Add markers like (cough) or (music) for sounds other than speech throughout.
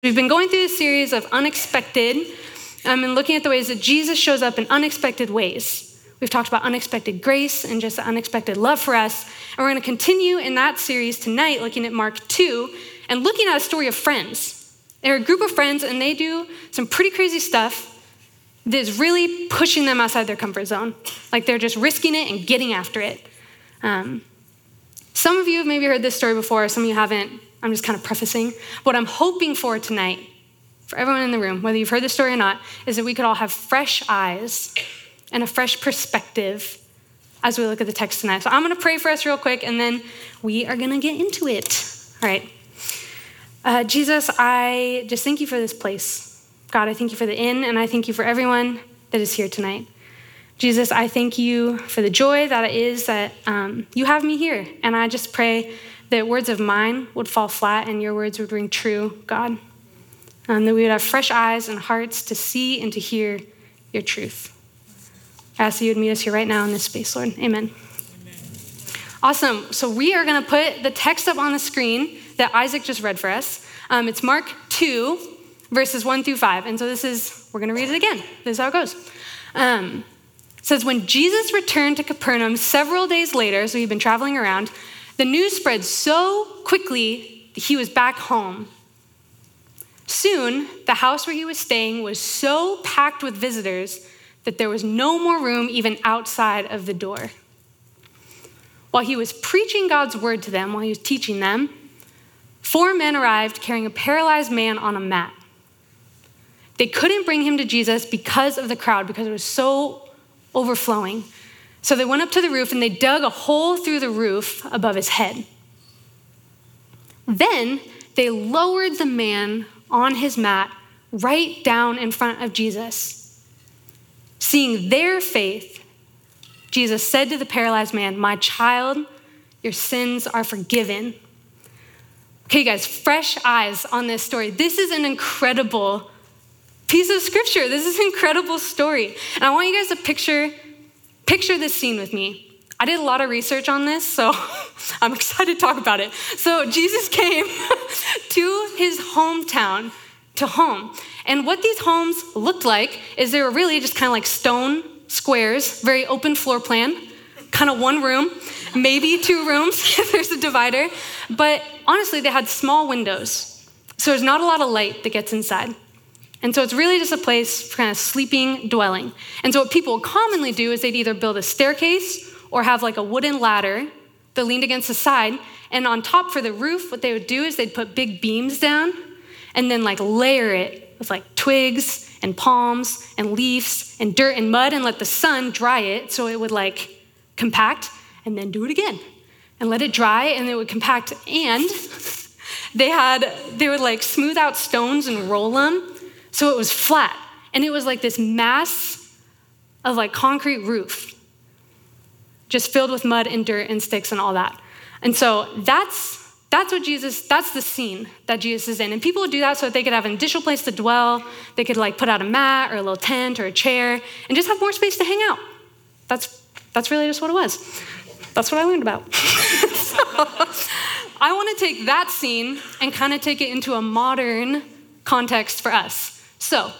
We've been going through a series of unexpected um, and looking at the ways that Jesus shows up in unexpected ways. We've talked about unexpected grace and just unexpected love for us. And we're going to continue in that series tonight, looking at Mark 2 and looking at a story of friends. They're a group of friends, and they do some pretty crazy stuff that is really pushing them outside their comfort zone. Like they're just risking it and getting after it. Um, some of you have maybe heard this story before, some of you haven't. I'm just kind of prefacing. What I'm hoping for tonight, for everyone in the room, whether you've heard the story or not, is that we could all have fresh eyes and a fresh perspective as we look at the text tonight. So I'm going to pray for us real quick, and then we are going to get into it. All right. Uh, Jesus, I just thank you for this place. God, I thank you for the inn, and I thank you for everyone that is here tonight. Jesus, I thank you for the joy that it is that um, you have me here. And I just pray that words of mine would fall flat and your words would ring true, God. Um, that we would have fresh eyes and hearts to see and to hear your truth. I ask that you would meet us here right now in this space, Lord. Amen. Amen. Awesome. So we are going to put the text up on the screen that Isaac just read for us. Um, it's Mark 2, verses 1 through 5. And so this is, we're going to read it again. This is how it goes. Um, it says, When Jesus returned to Capernaum several days later, so he'd been traveling around, the news spread so quickly he was back home. Soon, the house where he was staying was so packed with visitors that there was no more room even outside of the door. While he was preaching God's word to them, while he was teaching them, four men arrived carrying a paralyzed man on a mat. They couldn't bring him to Jesus because of the crowd, because it was so overflowing. So they went up to the roof and they dug a hole through the roof above his head. Then they lowered the man on his mat right down in front of Jesus. Seeing their faith, Jesus said to the paralyzed man, My child, your sins are forgiven. Okay, guys, fresh eyes on this story. This is an incredible piece of scripture. This is an incredible story. And I want you guys to picture, picture this scene with me. I did a lot of research on this, so (laughs) I'm excited to talk about it. So Jesus came (laughs) to his hometown, to home. And what these homes looked like is they were really just kind of like stone squares, very open floor plan, kind of one room, maybe two rooms (laughs) if there's a divider. But honestly, they had small windows. So there's not a lot of light that gets inside. And so it's really just a place for kind of sleeping, dwelling. And so what people commonly do is they'd either build a staircase or have like a wooden ladder that leaned against the side. And on top for the roof, what they would do is they'd put big beams down and then like layer it with like twigs and palms and leaves and dirt and mud and let the sun dry it so it would like compact and then do it again and let it dry and it would compact and (laughs) they had they would like smooth out stones and roll them so it was flat and it was like this mass of like concrete roof just filled with mud and dirt and sticks and all that and so that's that's what Jesus, that's the scene that Jesus is in. And people would do that so that they could have an additional place to dwell. They could like put out a mat or a little tent or a chair and just have more space to hang out. That's, that's really just what it was. That's what I learned about. (laughs) so, I want to take that scene and kind of take it into a modern context for us. So,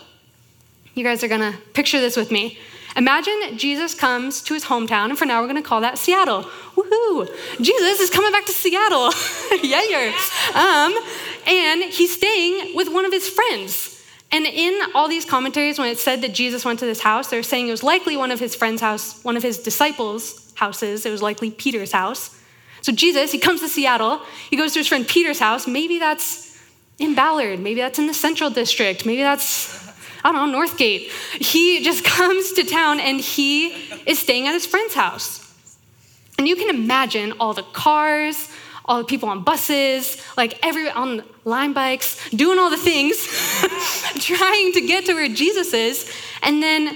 you guys are to picture this with me. Imagine Jesus comes to his hometown, and for now we're to call that Seattle. Woohoo! Jesus is coming back to Seattle. (laughs) yeah, um, and he's staying with one of his friends. And in all these commentaries, when it said that Jesus went to this house, they're saying it was likely one of his friend's house, one of his disciples' houses. It was likely Peter's house. So Jesus, he comes to Seattle. He goes to his friend Peter's house. Maybe that's in Ballard. Maybe that's in the Central District. Maybe that's I don't know, Northgate. He just (laughs) comes to town and he is staying at his friend's house. And you can imagine all the cars, all the people on buses, like every on Lime bikes, doing all the things, (laughs) trying to get to where Jesus is. And then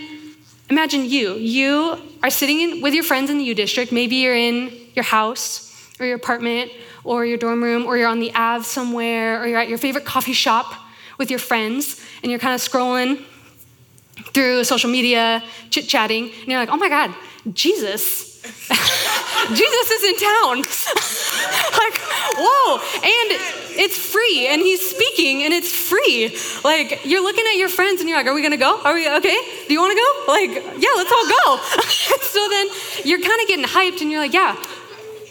imagine you. You are sitting in, with your friends in the U District. Maybe you're in your house or your apartment or your dorm room, or you're on the Ave somewhere, or you're at your favorite coffee shop with your friends and you're kind of scrolling through social media, chit chatting, and you're like, oh my God, Jesus. (laughs) Jesus is in town. (laughs) like, whoa. And It's free, and he's speaking, and it's free. Like, you're looking at your friends, and you're like, Are we gonna go? Are we okay? Do you wanna go? Like, yeah, let's all go. (laughs) so then you're kind of getting hyped, and you're like, Yeah,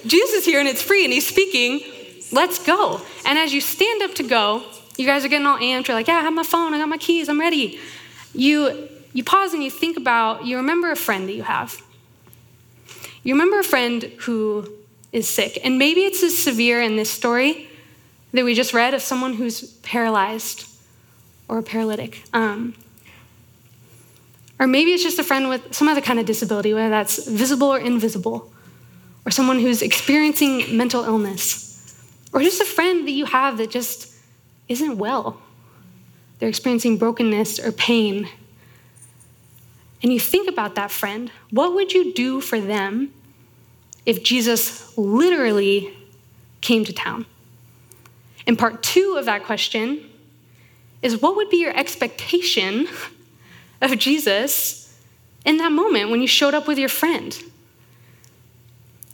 Jesus is here, and it's free, and he's speaking. Let's go. And as you stand up to go, you guys are getting all amped. You're like, Yeah, I have my phone, I got my keys, I'm ready. You, you pause and you think about, you remember a friend that you have. You remember a friend who is sick. And maybe it's as severe in this story that we just read of someone who's paralyzed or a paralytic. Um, or maybe it's just a friend with some other kind of disability, whether that's visible or invisible, or someone who's experiencing mental illness, or just a friend that you have that just isn't well. They're experiencing brokenness or pain. And you think about that friend, what would you do for them if Jesus literally came to town? And part two of that question is what would be your expectation (laughs) of Jesus in that moment when you showed up with your friend?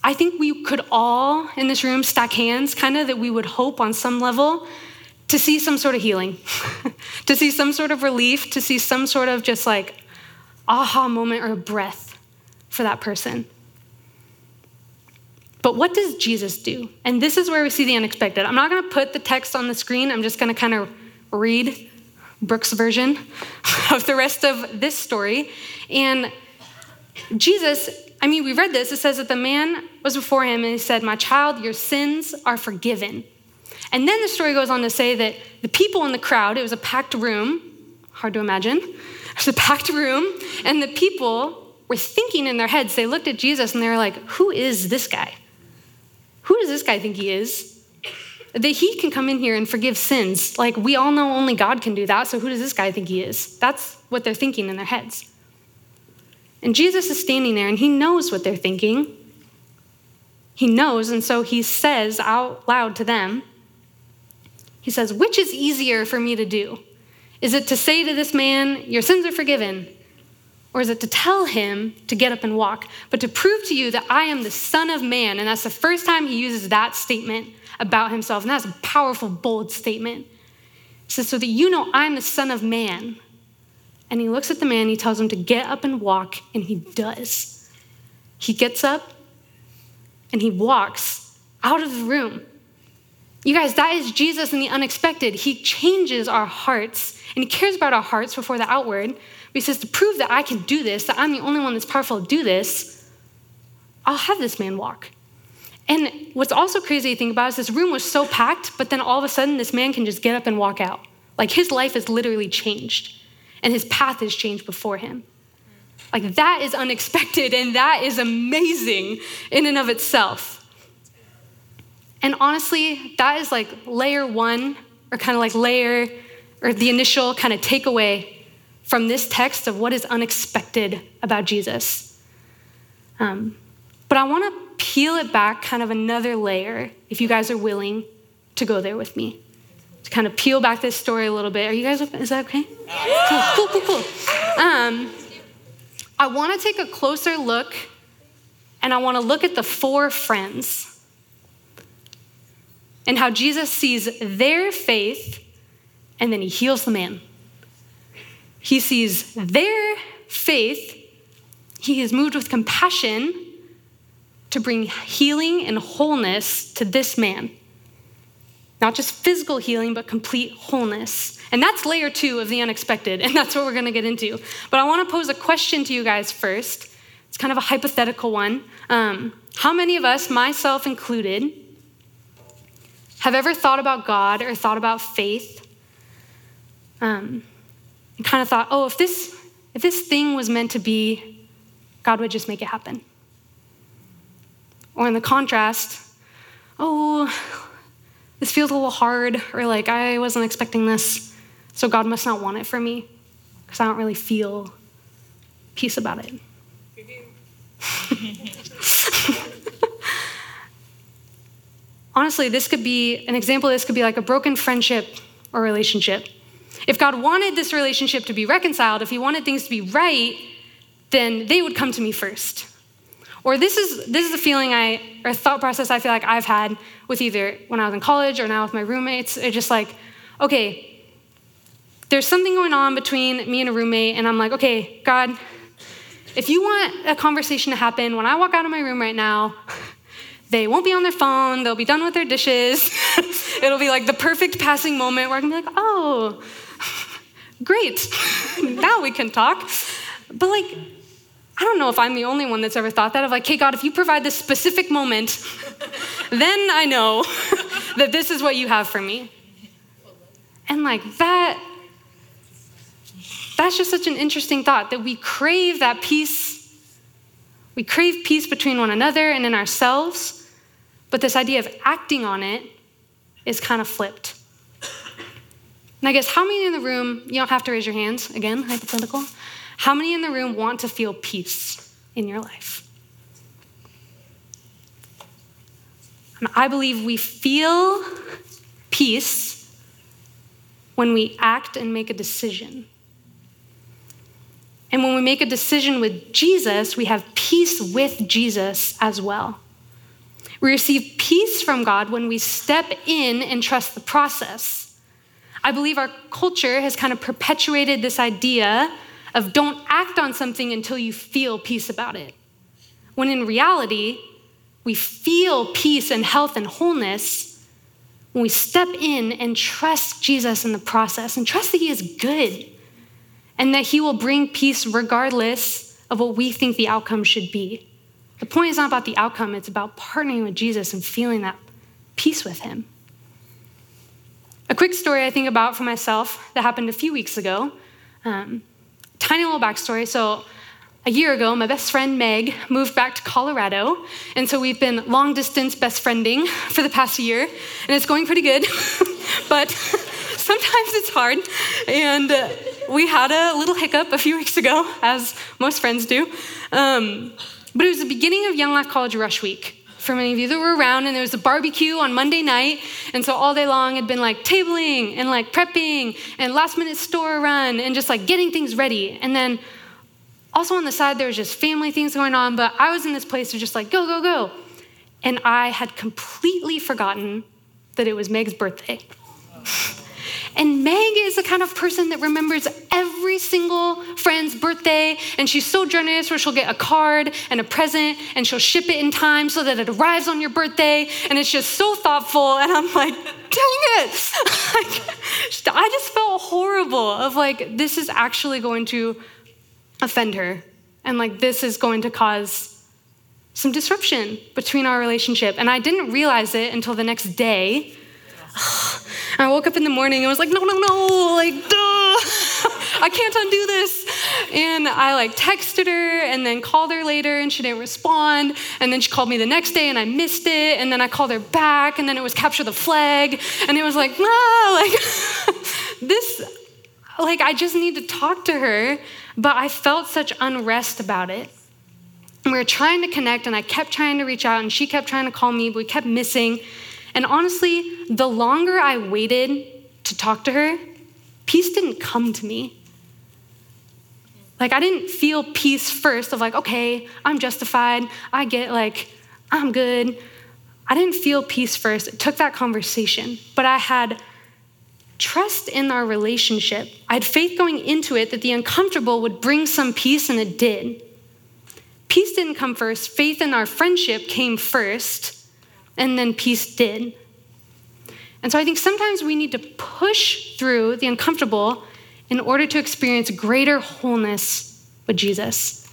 I think we could all in this room stack hands, kind of that we would hope on some level to see some sort of healing, (laughs) to see some sort of relief, to see some sort of just like aha moment or a breath for that person. But what does Jesus do? And this is where we see the unexpected. I'm not going to put the text on the screen, I'm just going to kind of read Brooke's version (laughs) of the rest of this story. And Jesus, I mean, we read this. It says that the man was before him and he said, My child, your sins are forgiven. And then the story goes on to say that the people in the crowd, it was a packed room, hard to imagine, (laughs) it was a packed room, and the people were thinking in their heads, they looked at Jesus and they were like, Who is this guy? Who does this guy think he is? That he can come in here and forgive sins. Like, we all know only God can do that, so who does this guy think he is? That's what they're thinking in their heads. And Jesus is standing there and he knows what they're thinking. He knows, and so he says out loud to them, He says, Which is easier for me to do? Is it to say to this man, Your sins are forgiven? Or is it to tell him to get up and walk, but to prove to you that I am the Son of Man? And that's the first time he uses that statement about himself. And that's a powerful, bold statement. He says, So that you know I'm the Son of Man. And he looks at the man, he tells him to get up and walk, and he does. He gets up and he walks out of the room. You guys, that is Jesus in the unexpected. He changes our hearts, and he cares about our hearts before the outward. But He says, To prove that I can do this, that I'm the only one that's powerful to do this, I'll have this man walk. And what's also crazy to think about is this room was so packed, but then all of a sudden, this man can just get up and walk out. Like his life is literally changed, and his path is changed before him. Like that is unexpected, and that is amazing in and of itself. And honestly, that is like layer one, or kind of like layer, or the initial kind of takeaway from this text of what is unexpected about Jesus. Um, but I want to peel it back kind of another layer, if you guys are willing to go there with me. To kind of peel back this story a little bit. Are you guys, open? is that okay? Cool, cool, cool, cool. Um, I want to take a closer look and I want to look at the four friends and how Jesus sees their faith and then he heals the man. He sees their faith. He is moved with compassion to bring healing and wholeness to this man. Not just physical healing, but complete wholeness. And that's layer two of the unexpected, and that's what we're gonna get into. But I wanna pose a question to you guys first. It's kind of a hypothetical one. Um, how many of us, myself included, have ever thought about God or thought about faith um, and kind of thought, oh, if this, if this thing was meant to be, God would just make it happen. Or in the contrast, oh, this feels a little hard, or like I wasn't expecting this, so God must not want it for me because I don't really feel peace about it. (laughs) Honestly, this could be an example. This could be like a broken friendship or relationship. If God wanted this relationship to be reconciled, if He wanted things to be right, then they would come to me first. Or this is this is a feeling I or thought process I feel like I've had with either when I was in college or now with my roommates. It's just like, okay, there's something going on between me and a roommate, and I'm like, okay, God, if you want a conversation to happen when I walk out of my room right now, (laughs) they won't be on their phone, they'll be done with their dishes. (laughs) It'll be like the perfect passing moment where I can be like, oh, (laughs) great, now we can talk. But like, I don't know if I'm the only one that's ever thought that of like, hey, God, if you provide this specific moment, (laughs) then I know (laughs) that this is what you have for me. And like that, that's just such an interesting thought that we crave that peace. We crave peace between one another and in ourselves, but this idea of acting on it is kind of flipped. And I guess how many in the room, you don't have to raise your hands, again, hypothetical. How many in the room want to feel peace in your life? I believe we feel peace when we act and make a decision. And when we make a decision with Jesus, we have peace with Jesus as well. We receive peace from God when we step in and trust the process. I believe our culture has kind of perpetuated this idea of don't act on something until you feel peace about it. When in reality, we feel peace and health and wholeness when we step in and trust Jesus in the process and trust that He is good and that He will bring peace regardless of what we think the outcome should be. The point is not about the outcome, it's about partnering with Jesus and feeling that peace with Him. A quick story I think about for myself that happened a few weeks ago. Um, tiny little backstory. So, a year ago, my best friend Meg moved back to Colorado. And so we've been long distance best friending (laughs) for the past year, and it's going pretty good. (laughs) but (laughs) sometimes it's hard. And uh, we had a little hiccup a few weeks ago, as most friends do. Um, but it was the beginning of Young Life College Rush Week for many of you that were around, and there was a barbecue on Monday night. And so all day long had been like tabling and like prepping and last minute store run and just like getting things ready. And then also on the side, there was just family things going on, but I was in this place of just like, go, go, go. And I had completely forgotten that it was Meg's birthday. (laughs) And Meg is the kind of person that remembers every single friend's birthday, and she's so generous where she'll get a card and a present, and she'll ship it in time so that it arrives on your birthday, and it's just so thoughtful. And I'm like, dang it! (laughs) I just felt horrible of like, this is actually going to offend her, and like, this is going to cause some disruption between our relationship. And I didn't realize it until the next day (sighs) I woke up in the morning and was like, no, no, no, like, duh, (laughs) I can't undo this. And I like texted her and then called her later and she didn't respond. And then she called me the next day and I missed it. And then I called her back and then it was capture the flag. And it was like, no, (laughs) like, (laughs) this, like, I just need to talk to her. But I felt such unrest about it. And we were trying to connect and I kept trying to reach out and she kept trying to call me, but we kept missing. And honestly, the longer I waited to talk to her, peace didn't come to me. Like, I didn't feel peace first of like, okay, I'm justified. I get like, I'm good. I didn't feel peace first. It took that conversation, but I had trust in our relationship. I had faith going into it that the uncomfortable would bring some peace, and it did. Peace didn't come first, faith in our friendship came first and then peace did. And so I think sometimes we need to push through the uncomfortable in order to experience greater wholeness with Jesus.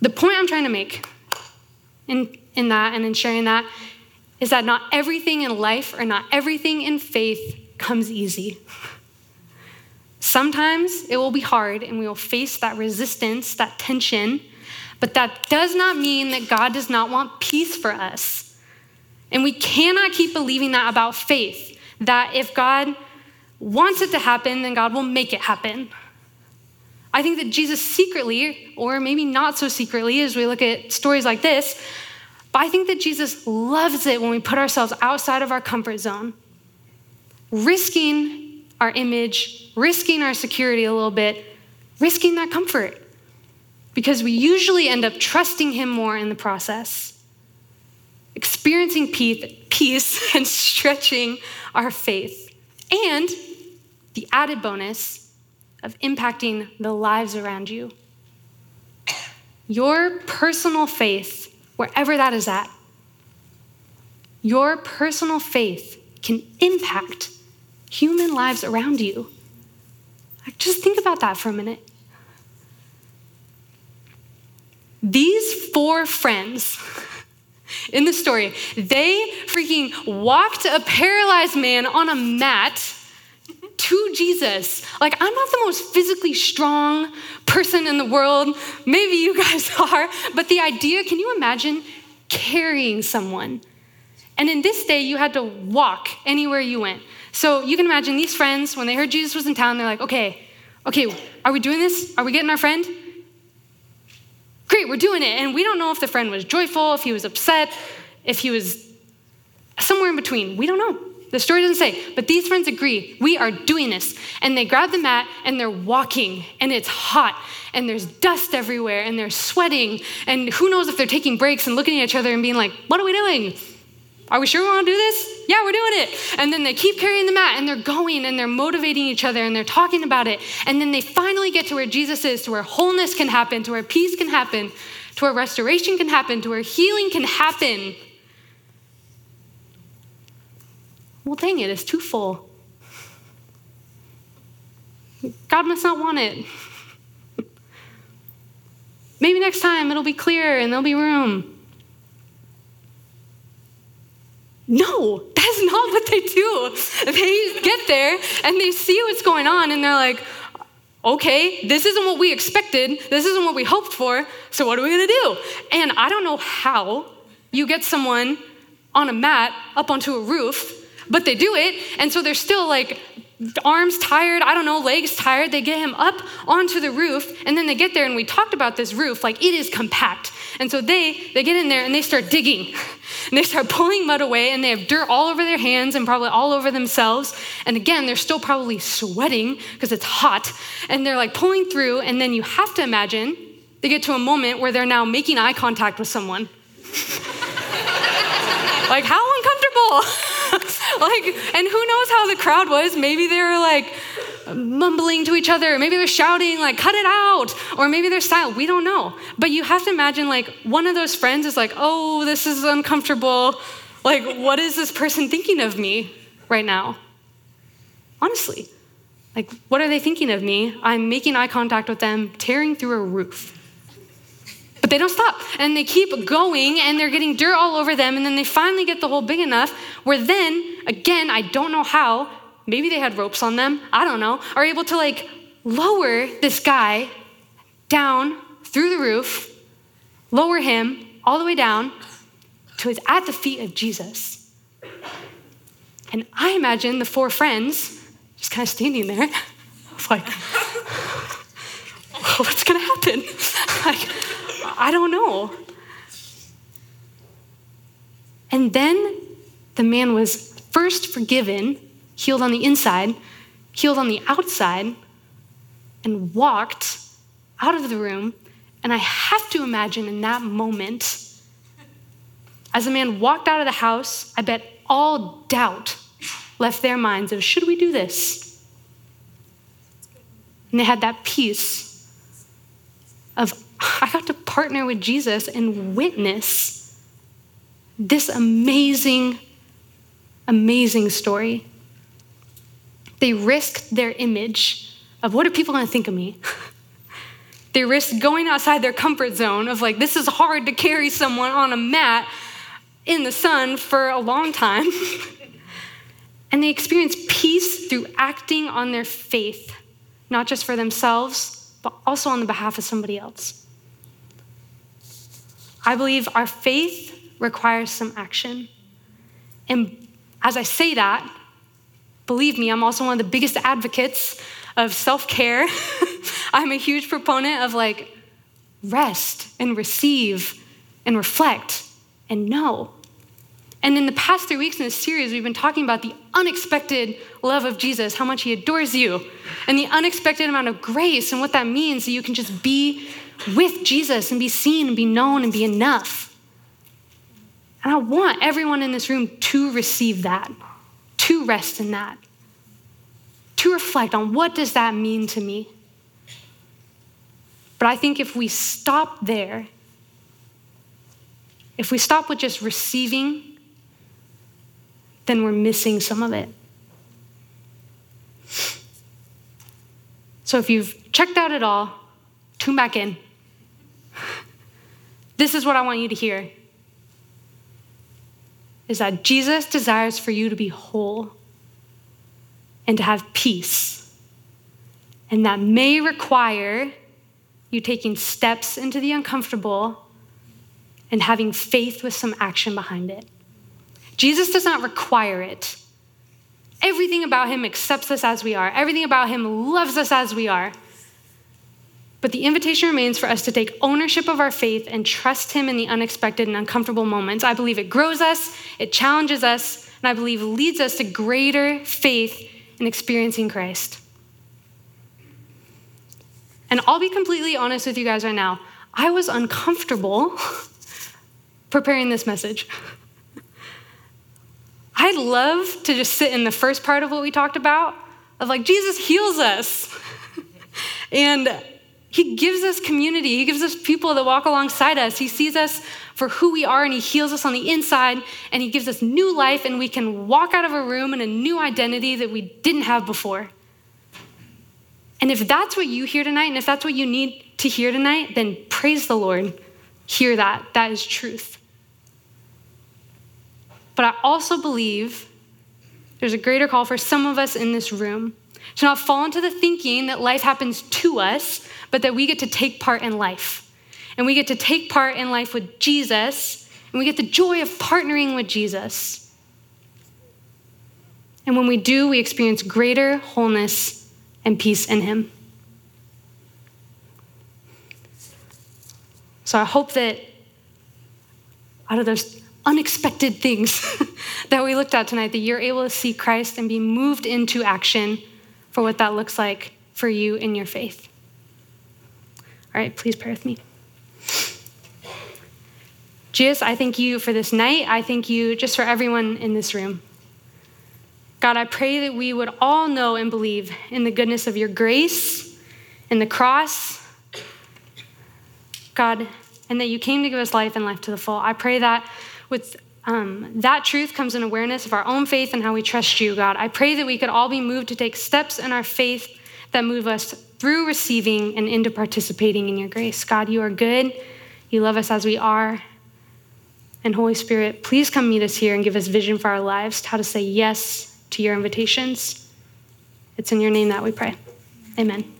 The point I'm trying to make in, in that and in sharing that is that not everything in life or not everything in faith comes easy. Sometimes it will be hard and we will face that resistance, that tension, but that does not mean that God does not want peace for us. And we cannot keep believing that about faith, that if God wants it to happen, then God will make it happen. I think that Jesus secretly, or maybe not so secretly as we look at stories like this, but I think that Jesus loves it when we put ourselves outside of our comfort zone, risking our image, risking our security a little bit, risking that comfort. Because we usually end up trusting Him more in the process, experiencing peace (laughs) and stretching our faith, and the added bonus of impacting the lives around you. Your personal faith, wherever that is at, your personal faith can impact human lives around you. Just think about that for a minute. These four friends in the story, they freaking walked a paralyzed man on a mat to Jesus. Like, I'm not the most physically strong person in the world. Maybe you guys (laughs) are. But the idea can you imagine carrying someone? And in this day, you had to walk anywhere you went. So you can imagine these friends, when they heard Jesus was in town, they're like, okay, okay, are we doing this? Are we getting our friend? We're doing it. And we don't know if the friend was joyful, if he was upset, if he was somewhere in between. We don't know. The story doesn't say. But these friends agree, we are doing this. And they grab the mat and they're walking, and it's hot, and there's dust everywhere, and they're sweating. And who knows if they're taking breaks and looking at each other and being like, what are we doing? Are we sure we want to do this? Yeah, we're doing it. And then they keep carrying the mat and they're going and they're motivating each other and they're talking about it. And then they finally get to where Jesus is, to where wholeness can happen, to where peace can happen, to where restoration can happen, to where healing can happen. Well, dang it, it's too full. God must not want it. (laughs) Maybe next time it'll be clear and there'll be room. No, that's not what they do. They get there and they see what's going on and they're like, okay, this isn't what we expected. This isn't what we hoped for. So what are we going to do? And I don't know how you get someone on a mat up onto a roof, but they do it. And so they're still like arms tired, I don't know, legs tired. They get him up onto the roof and then they get there and we talked about this roof like it is compact. And so they they get in there and they start digging. And (laughs) they start pulling mud away and they have dirt all over their hands and probably all over themselves. And again, they're still probably sweating because it's hot. And they're like pulling through and then you have to imagine they get to a moment where they're now making eye contact with someone. (laughs) like how uncomfortable. (laughs) (laughs) like and who knows how the crowd was? Maybe they were like mumbling to each other. Maybe they're shouting, like, cut it out. Or maybe they're silent. We don't know. But you have to imagine, like, one of those friends is like, oh, this is uncomfortable. Like, what is this person thinking of me right now? Honestly. Like, what are they thinking of me? I'm making eye contact with them, tearing through a roof. But they don't stop and they keep going and they're getting dirt all over them. And then they finally get the hole big enough where then, again, I don't know how, maybe they had ropes on them, I don't know, are able to like lower this guy down through the roof, lower him all the way down to his at the feet of Jesus. And I imagine the four friends just kind of standing there, (laughs) like, (laughs) what's gonna happen? (laughs) like, I don't know. And then the man was first forgiven healed on the inside, healed on the outside, and walked out of the room. And I have to imagine in that moment, as the man walked out of the house, I bet all doubt left their minds of should we do this? And they had that peace of I got to partner with Jesus and witness this amazing, amazing story. They risked their image of what are people going to think of me? (laughs) they risked going outside their comfort zone of like, this is hard to carry someone on a mat in the sun for a long time. (laughs) and they experienced peace through acting on their faith, not just for themselves, but also on the behalf of somebody else. I believe our faith requires some action. And as I say that, Believe me, I'm also one of the biggest advocates of self care. (laughs) I'm a huge proponent of like rest and receive and reflect and know. And in the past three weeks in this series, we've been talking about the unexpected love of Jesus, how much he adores you, and the unexpected amount of grace and what that means that you can just be with Jesus and be seen and be known and be enough. And I want everyone in this room to receive that, to rest in that, to reflect on what does that mean to me. But I think if we stop there, if we stop with just receiving then we're missing some of it. So if you've checked out at all, tune back in. This is what I want you to hear is that Jesus desires for you to be whole and to have peace. And that may require you taking steps into the uncomfortable and having faith with some action behind it. Jesus does not require it. Everything about him accepts us as we are, everything about him loves us as we are. But the invitation remains for us to take ownership of our faith and trust him in the unexpected and uncomfortable moments. I believe it grows us, it challenges us, and I believe leads us to greater faith in experiencing Christ. And I'll be completely honest with you guys right now. I was uncomfortable (laughs) preparing this message. (laughs) I'd love to just sit in the first part of what we talked about of like, Jesus heals us. (laughs) and he gives us community. He gives us people that walk alongside us. He sees us for who we are and he heals us on the inside and he gives us new life and we can walk out of a room in a new identity that we didn't have before. And if that's what you hear tonight and if that's what you need to hear tonight, then praise the Lord. Hear that. That is truth. But I also believe there's a greater call for some of us in this room to not fall into the thinking that life happens to us, but that we get to take part in life. And we get to take part in life with Jesus, and we get the joy of partnering with Jesus. And when we do, we experience greater wholeness and peace in Him. So I hope that out of those unexpected things (laughs) that we looked at tonight, that you're able to see Christ and be moved into action for what that looks like for you in your faith. All right, please pray with me. Jesus, I thank you for this night. I thank you just for everyone in this room. God, I pray that we would all know and believe in the goodness of your grace, in the cross, God, and that you came to give us life and life to the full. I pray that with um, that truth comes in awareness of our own faith and how we trust you, God. I pray that we could all be moved to take steps in our faith that move us through receiving and into participating in your grace. God, you are good. You love us as we are. And Holy Spirit, please come meet us here and give us vision for our lives, how to say yes to your invitations. It's in your name that we pray. Amen.